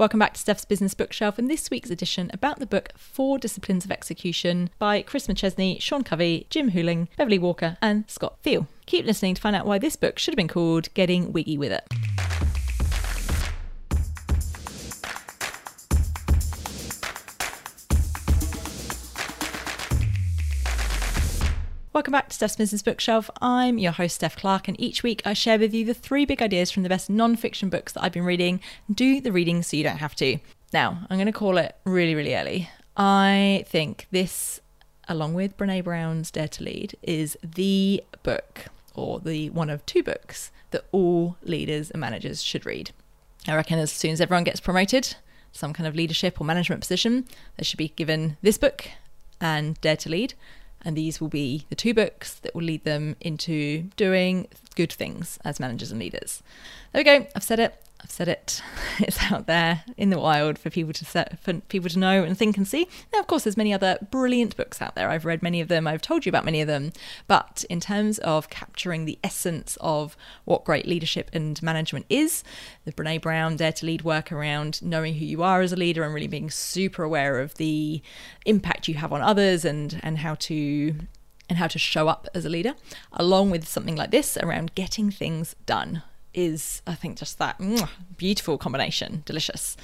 Welcome back to Steph's Business Bookshelf and this week's edition about the book Four Disciplines of Execution by Chris McChesney, Sean Covey, Jim Huling, Beverly Walker, and Scott Thele. Keep listening to find out why this book should have been called Getting Wiggy with It. Welcome back to Steph's Business Bookshelf. I'm your host, Steph Clarke, and each week I share with you the three big ideas from the best non fiction books that I've been reading. Do the reading so you don't have to. Now, I'm going to call it really, really early. I think this, along with Brene Brown's Dare to Lead, is the book or the one of two books that all leaders and managers should read. I reckon as soon as everyone gets promoted, some kind of leadership or management position, they should be given this book and Dare to Lead and these will be the two books that will lead them into doing good things as managers and leaders. There we go. I've said it. I've said it. It's out there in the wild for people to set, for people to know and think and see. Now, of course, there's many other brilliant books out there. I've read many of them. I've told you about many of them. But in terms of capturing the essence of what great leadership and management is, the Brene Brown Dare to Lead work around knowing who you are as a leader and really being super aware of the impact you have on others and and how to and how to show up as a leader, along with something like this around getting things done is, I think, just that beautiful combination, delicious,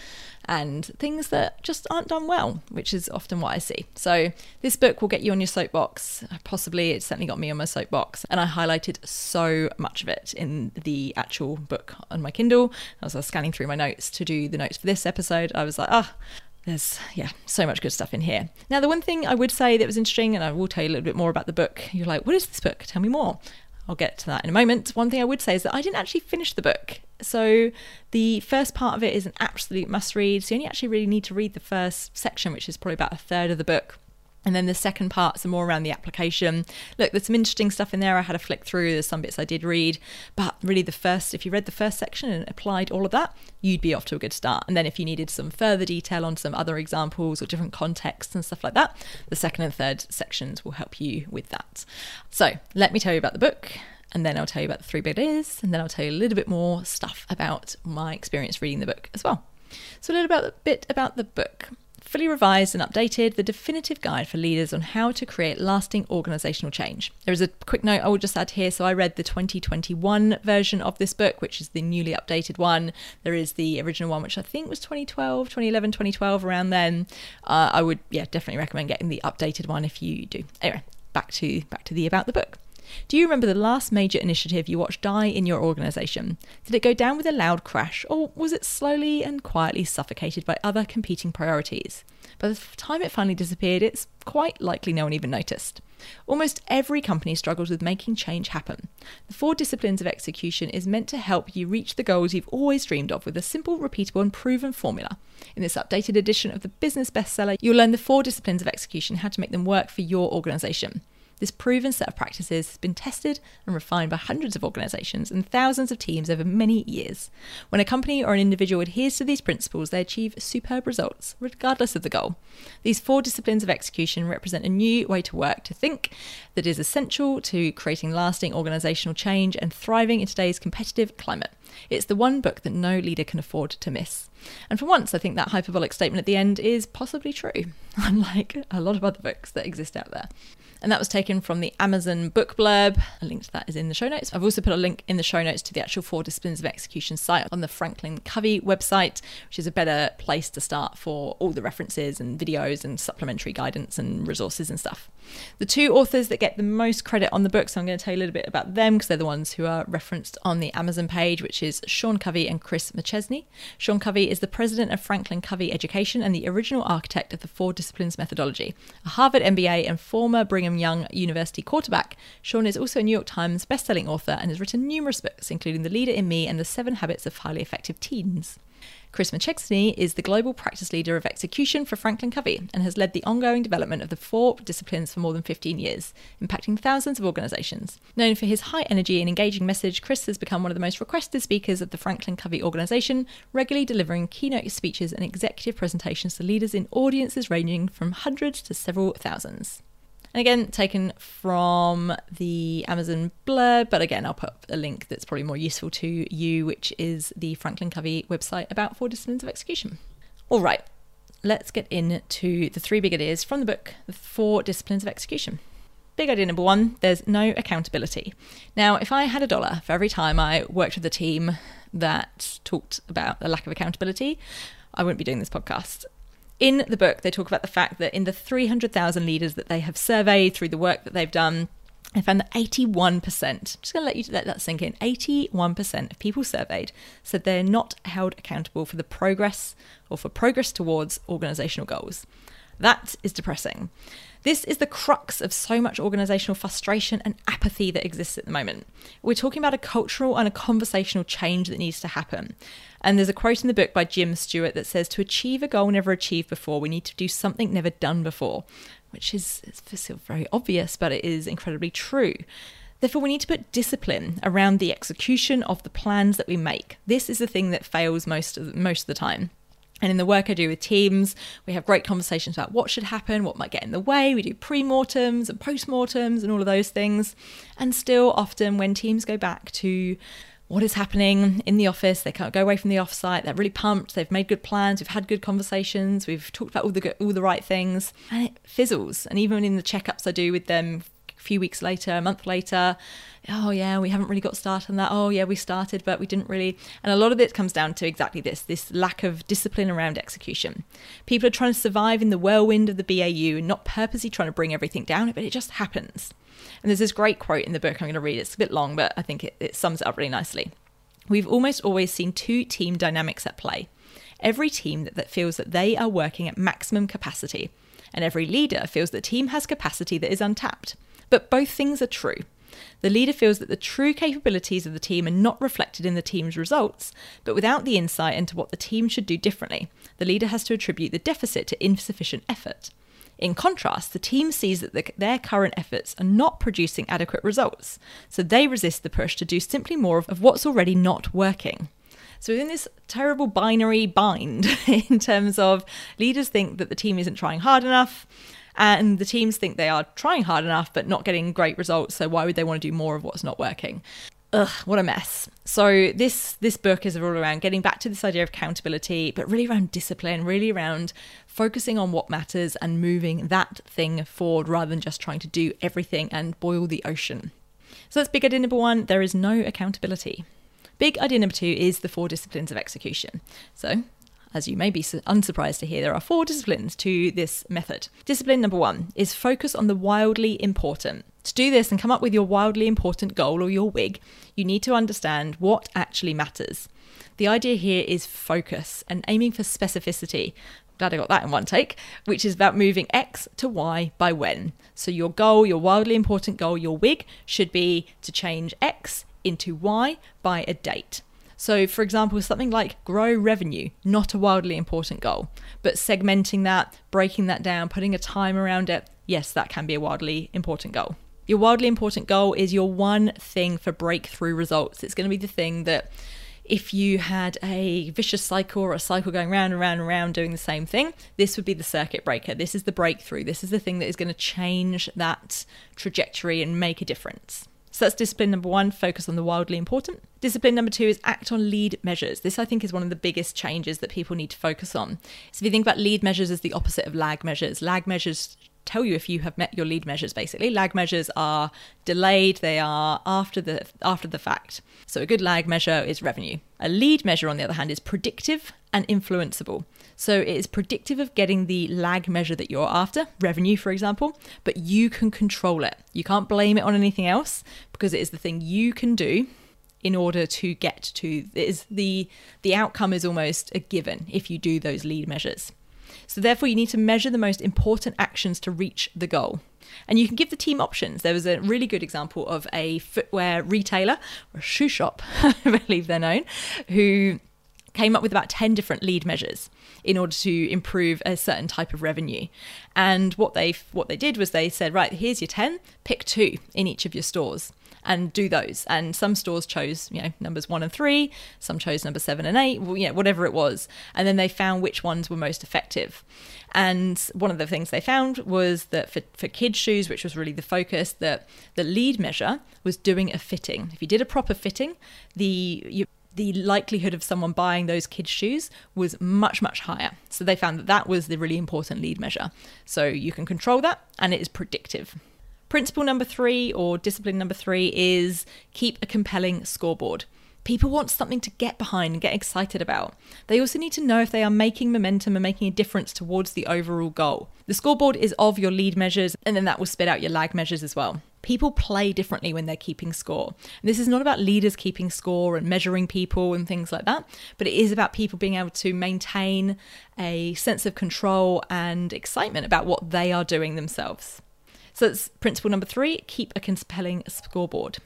and things that just aren't done well, which is often what I see. So, this book will get you on your soapbox. Possibly, it certainly got me on my soapbox, and I highlighted so much of it in the actual book on my Kindle. As I was scanning through my notes to do the notes for this episode, I was like, ah. There's yeah so much good stuff in here now the one thing i would say that was interesting and i will tell you a little bit more about the book you're like what is this book tell me more I'll get to that in a moment. One thing I would say is that I didn't actually finish the book. So the first part of it is an absolute must read. So you only actually really need to read the first section, which is probably about a third of the book. And then the second part's are more around the application. Look, there's some interesting stuff in there. I had a flick through. There's some bits I did read, but really the first, if you read the first section and applied all of that, you'd be off to a good start. And then if you needed some further detail on some other examples or different contexts and stuff like that, the second and third sections will help you with that. So let me tell you about the book and then I'll tell you about the three big and then I'll tell you a little bit more stuff about my experience reading the book as well. So, a little bit about the book fully revised and updated, the definitive guide for leaders on how to create lasting organisational change. There is a quick note I will just add here. So I read the 2021 version of this book, which is the newly updated one. There is the original one, which I think was 2012, 2011, 2012, around then. Uh, I would, yeah, definitely recommend getting the updated one if you do. Anyway, back to back to the about the book. Do you remember the last major initiative you watched die in your organisation? Did it go down with a loud crash, or was it slowly and quietly suffocated by other competing priorities? By the time it finally disappeared, it's quite likely no one even noticed. Almost every company struggles with making change happen. The four disciplines of execution is meant to help you reach the goals you've always dreamed of with a simple, repeatable, and proven formula. In this updated edition of the business bestseller, you'll learn the four disciplines of execution, how to make them work for your organisation. This proven set of practices has been tested and refined by hundreds of organisations and thousands of teams over many years. When a company or an individual adheres to these principles, they achieve superb results, regardless of the goal. These four disciplines of execution represent a new way to work, to think, that is essential to creating lasting organisational change and thriving in today's competitive climate. It's the one book that no leader can afford to miss. And for once, I think that hyperbolic statement at the end is possibly true, unlike a lot of other books that exist out there and that was taken from the Amazon book blurb. A link to that is in the show notes. I've also put a link in the show notes to the actual four disciplines of execution site on the Franklin Covey website, which is a better place to start for all the references and videos and supplementary guidance and resources and stuff. The two authors that get the most credit on the book, so I'm going to tell you a little bit about them because they're the ones who are referenced on the Amazon page, which is Sean Covey and Chris McChesney. Sean Covey is the president of Franklin Covey Education and the original architect of the four disciplines methodology, a Harvard MBA and former Brigham Young University quarterback, Sean is also a New York Times bestselling author and has written numerous books, including The Leader in Me and The Seven Habits of Highly Effective Teens. Chris McChesney is the global practice leader of execution for Franklin Covey and has led the ongoing development of the four disciplines for more than 15 years, impacting thousands of organizations. Known for his high energy and engaging message, Chris has become one of the most requested speakers of the Franklin Covey organization, regularly delivering keynote speeches and executive presentations to leaders in audiences ranging from hundreds to several thousands. And again, taken from the Amazon blurb, but again, I'll put a link that's probably more useful to you, which is the Franklin Covey website about four disciplines of execution. All right, let's get into the three big ideas from the book, The Four Disciplines of Execution. Big idea number one there's no accountability. Now, if I had a dollar for every time I worked with a team that talked about the lack of accountability, I wouldn't be doing this podcast. In the book, they talk about the fact that in the 300,000 leaders that they have surveyed through the work that they've done, they found that 81%, I'm just going to let you let that sink in, 81% of people surveyed said they're not held accountable for the progress or for progress towards organizational goals. That is depressing. This is the crux of so much organizational frustration and apathy that exists at the moment. We're talking about a cultural and a conversational change that needs to happen. And there's a quote in the book by Jim Stewart that says, To achieve a goal never achieved before, we need to do something never done before, which is very obvious, but it is incredibly true. Therefore, we need to put discipline around the execution of the plans that we make. This is the thing that fails most of, most of the time. And in the work I do with teams, we have great conversations about what should happen, what might get in the way. We do pre mortems and post mortems and all of those things. And still, often when teams go back to what is happening in the office, they can't go away from the offsite. They're really pumped. They've made good plans. We've had good conversations. We've talked about all the good, all the right things, and it fizzles. And even in the checkups I do with them few weeks later, a month later, oh yeah, we haven't really got started on that. Oh yeah, we started, but we didn't really. And a lot of it comes down to exactly this this lack of discipline around execution. People are trying to survive in the whirlwind of the BAU and not purposely trying to bring everything down, but it just happens. And there's this great quote in the book I'm going to read. It's a bit long, but I think it, it sums it up really nicely. We've almost always seen two team dynamics at play. Every team that, that feels that they are working at maximum capacity, and every leader feels the team has capacity that is untapped. But both things are true. The leader feels that the true capabilities of the team are not reflected in the team's results, but without the insight into what the team should do differently, the leader has to attribute the deficit to insufficient effort. In contrast, the team sees that the, their current efforts are not producing adequate results, so they resist the push to do simply more of, of what's already not working. So, in this terrible binary bind, in terms of leaders think that the team isn't trying hard enough, Uh, and the teams think they are trying hard enough but not getting great results. So why would they want to do more of what's not working? Ugh what a mess. So this this book is all around getting back to this idea of accountability but really around discipline really around focusing on what matters and moving that thing forward rather than just trying to do everything and boil the ocean. So that's big idea number one. There is no accountability. Big idea number two is the four disciplines of execution. So, as you may be unsurprised to hear, there are four disciplines to this method. Discipline number one is focus on the wildly important. To do this and come up with your wildly important goal or your WIG, you need to understand what actually matters. The idea here is focus and aiming for specificity. Glad I got that in one take, which is about moving X to Y by when. So, your goal, your wildly important goal, your WIG, should be to change X into Y by a date. So, for example, something like grow revenue, not a wildly important goal, but segmenting that, breaking that down, putting a time around it, yes, that can be a wildly important goal. Your wildly important goal is your one thing for breakthrough results. It's going to be the thing that if you had a vicious cycle or a cycle going round and round and round doing the same thing, this would be the circuit breaker. This is the breakthrough. This is the thing that is going to change that trajectory and make a difference. So that's discipline number one, focus on the wildly important. Discipline number two is act on lead measures. This, I think, is one of the biggest changes that people need to focus on. So if you think about lead measures as the opposite of lag measures, lag measures tell you if you have met your lead measures basically. Lag measures are delayed. They are after the after the fact. So a good lag measure is revenue. A lead measure on the other hand is predictive and influenceable. So it is predictive of getting the lag measure that you're after, revenue, for example, but you can control it. You can't blame it on anything else because it is the thing you can do in order to get to is the the outcome is almost a given if you do those lead measures. So therefore you need to measure the most important actions to reach the goal. And you can give the team options. There was a really good example of a footwear retailer or a shoe shop, I believe they're known, who came up with about 10 different lead measures in order to improve a certain type of revenue. And what they what they did was they said, right, here's your 10, pick two in each of your stores. And do those. And some stores chose, you know, numbers one and three, some chose number seven and eight, you know, whatever it was. And then they found which ones were most effective. And one of the things they found was that for, for kids' shoes, which was really the focus, that the lead measure was doing a fitting. If you did a proper fitting, the you, the likelihood of someone buying those kids' shoes was much, much higher. So they found that that was the really important lead measure. So you can control that and it is predictive. Principle number three, or discipline number three, is keep a compelling scoreboard. People want something to get behind and get excited about. They also need to know if they are making momentum and making a difference towards the overall goal. The scoreboard is of your lead measures, and then that will spit out your lag measures as well. People play differently when they're keeping score. And this is not about leaders keeping score and measuring people and things like that, but it is about people being able to maintain a sense of control and excitement about what they are doing themselves. So that's principle number three keep a compelling scoreboard.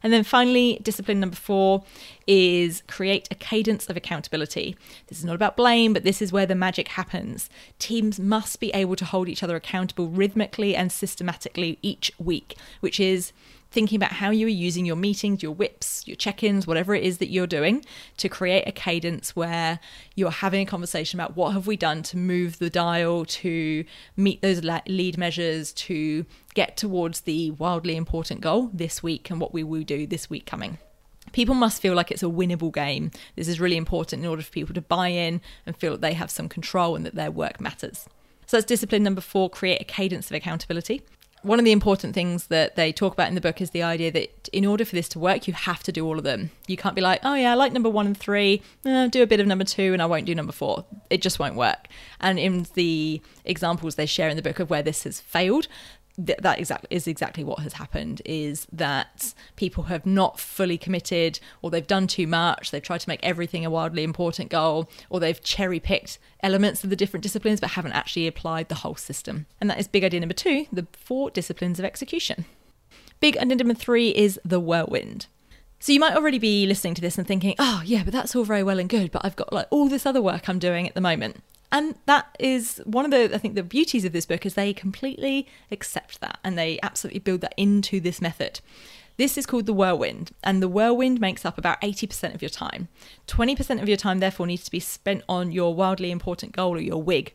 And then finally, discipline number four is create a cadence of accountability. This is not about blame, but this is where the magic happens. Teams must be able to hold each other accountable rhythmically and systematically each week, which is thinking about how you are using your meetings, your whips, your check ins, whatever it is that you're doing to create a cadence where you're having a conversation about what have we done to move the dial, to meet those lead measures, to get towards the wildly important goal this week and what we will do this week coming. People must feel like it's a winnable game. This is really important in order for people to buy in and feel that they have some control and that their work matters. So that's discipline number four create a cadence of accountability one of the important things that they talk about in the book is the idea that in order for this to work, you have to do all of them. You can't be like, oh yeah, I like number one and three, eh, do a bit of number two, and I won't do number four. It just won't work. And in the examples they share in the book of where this has failed, th- that exactly is exactly what has happened is that people have not fully committed or they've done too much they've tried to make everything a wildly important goal or they've cherry picked elements of the different disciplines but haven't actually applied the whole system. And that is big idea number two the four disciplines of execution. Big idea number three is the whirlwind. So you might already be listening to this and thinking, oh, yeah, but that's all very well and good, but I've got like all this other work I'm doing at the moment. And that is one of the, I think, the beauties of this book is they completely accept that and they absolutely build that into this method. This is called the whirlwind, and the whirlwind makes up about 80% of your time. 20% of your time, therefore, needs to be spent on your wildly important goal or your WIG.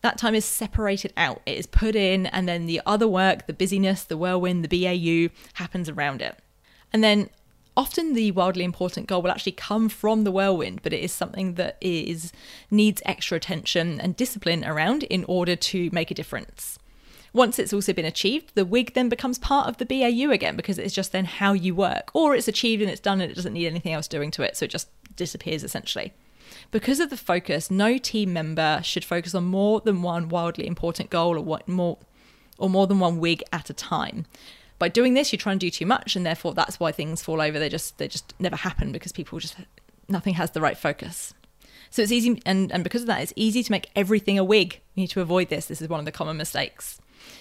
That time is separated out, it is put in, and then the other work, the busyness, the whirlwind, the BAU happens around it. And then often the wildly important goal will actually come from the whirlwind, but it is something that is needs extra attention and discipline around in order to make a difference. Once it's also been achieved, the wig then becomes part of the BAU again because it's just then how you work, or it's achieved and it's done and it doesn't need anything else doing to it, so it just disappears essentially. Because of the focus, no team member should focus on more than one wildly important goal or what more or more than one wig at a time by doing this you try and do too much and therefore that's why things fall over. They just they just never happen because people just nothing has the right focus. So it's easy and and because of that it's easy to make everything a wig. You need to avoid this. This is one of the common mistakes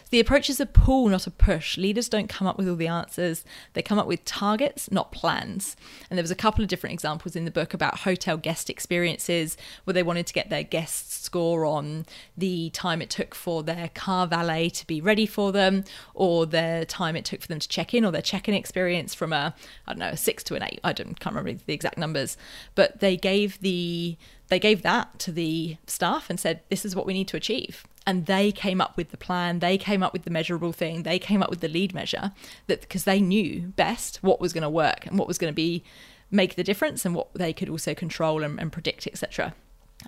the approach is a pull, not a push. Leaders don't come up with all the answers, they come up with targets, not plans. And there was a couple of different examples in the book about hotel guest experiences where they wanted to get their guests score on the time it took for their car valet to be ready for them, or the time it took for them to check in, or their check in experience from a, I don't know, a six to an eight. I don't, can't remember the exact numbers. But they gave the they gave that to the staff and said, This is what we need to achieve and they came up with the plan they came up with the measurable thing they came up with the lead measure that because they knew best what was going to work and what was going to be make the difference and what they could also control and, and predict etc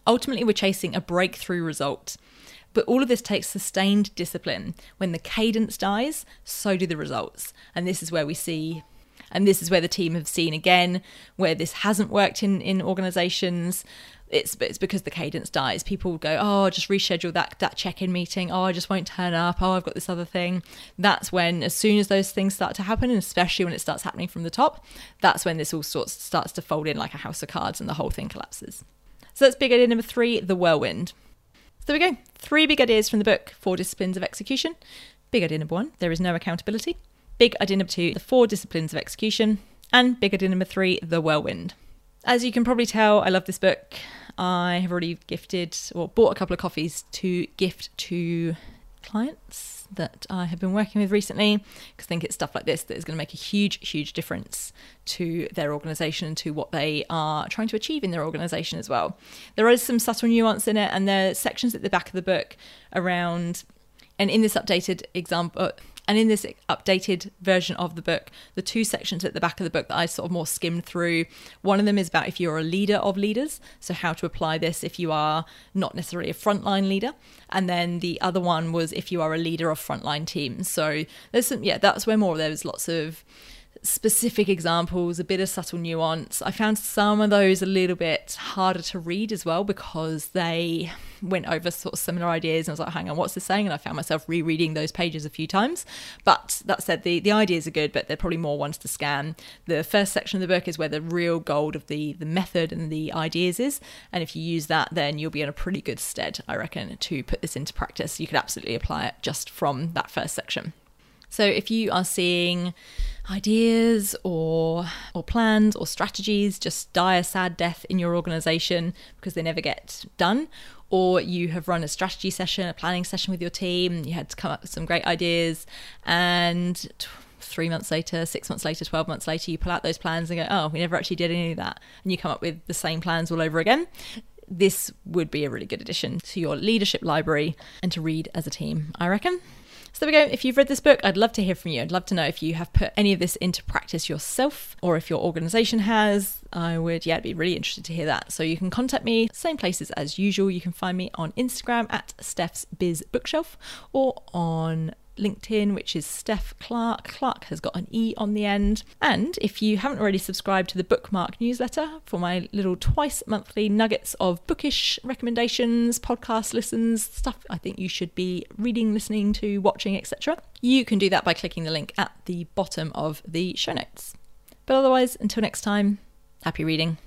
ultimately we're chasing a breakthrough result but all of this takes sustained discipline. When the cadence dies so do the results. And this is where we see and this is where the team have seen again where this hasn't worked in in organizations it's it's because the cadence dies. People go, oh, just reschedule that that check-in meeting. Oh, I just won't turn up. Oh, I've got this other thing. That's when, as soon as those things start to happen, and especially when it starts happening from the top, that's when this all sorts starts to fold in like a house of cards, and the whole thing collapses. So that's big idea number three, the whirlwind. So there we go. Three big ideas from the book, Four Disciplines of Execution. Big idea number one, there is no accountability. Big idea number two, the four disciplines of execution. And big idea number three, the whirlwind. As you can probably tell, I love this book. I have already gifted or bought a couple of coffees to gift to clients that I have been working with recently because I think it's stuff like this that is going to make a huge, huge difference to their organization and to what they are trying to achieve in their organization as well. There is some subtle nuance in it, and there are sections at the back of the book around and in this updated example, and in this updated version of the book, the two sections at the back of the book that I sort of more skimmed through, one of them is about if you're a leader of leaders, so how to apply this if you are not necessarily a frontline leader. And then the other one was if you are a leader of frontline teams. So there's some, yeah, that's where more there's lots of specific examples, a bit of subtle nuance. I found some of those a little bit harder to read as well because they went over sort of similar ideas and I was like, hang on, what's this saying? And I found myself rereading those pages a few times. But that said, the, the ideas are good, but they're probably more ones to scan. The first section of the book is where the real gold of the, the method and the ideas is. And if you use that, then you'll be in a pretty good stead, I reckon, to put this into practice. You could absolutely apply it just from that first section. So if you are seeing ideas or or plans or strategies just die a sad death in your organization because they never get done or you have run a strategy session a planning session with your team you had to come up with some great ideas and three months later six months later 12 months later you pull out those plans and go oh we never actually did any of that and you come up with the same plans all over again this would be a really good addition to your leadership library and to read as a team i reckon so there we go. If you've read this book, I'd love to hear from you. I'd love to know if you have put any of this into practice yourself or if your organization has. I would, yeah, be really interested to hear that. So you can contact me, same places as usual. You can find me on Instagram at Steph's Biz Bookshelf or on LinkedIn, which is Steph Clarke. Clarke has got an E on the end. And if you haven't already subscribed to the Bookmark newsletter for my little twice monthly nuggets of bookish recommendations, podcast listens, stuff I think you should be reading, listening to, watching, etc., you can do that by clicking the link at the bottom of the show notes. But otherwise, until next time, happy reading.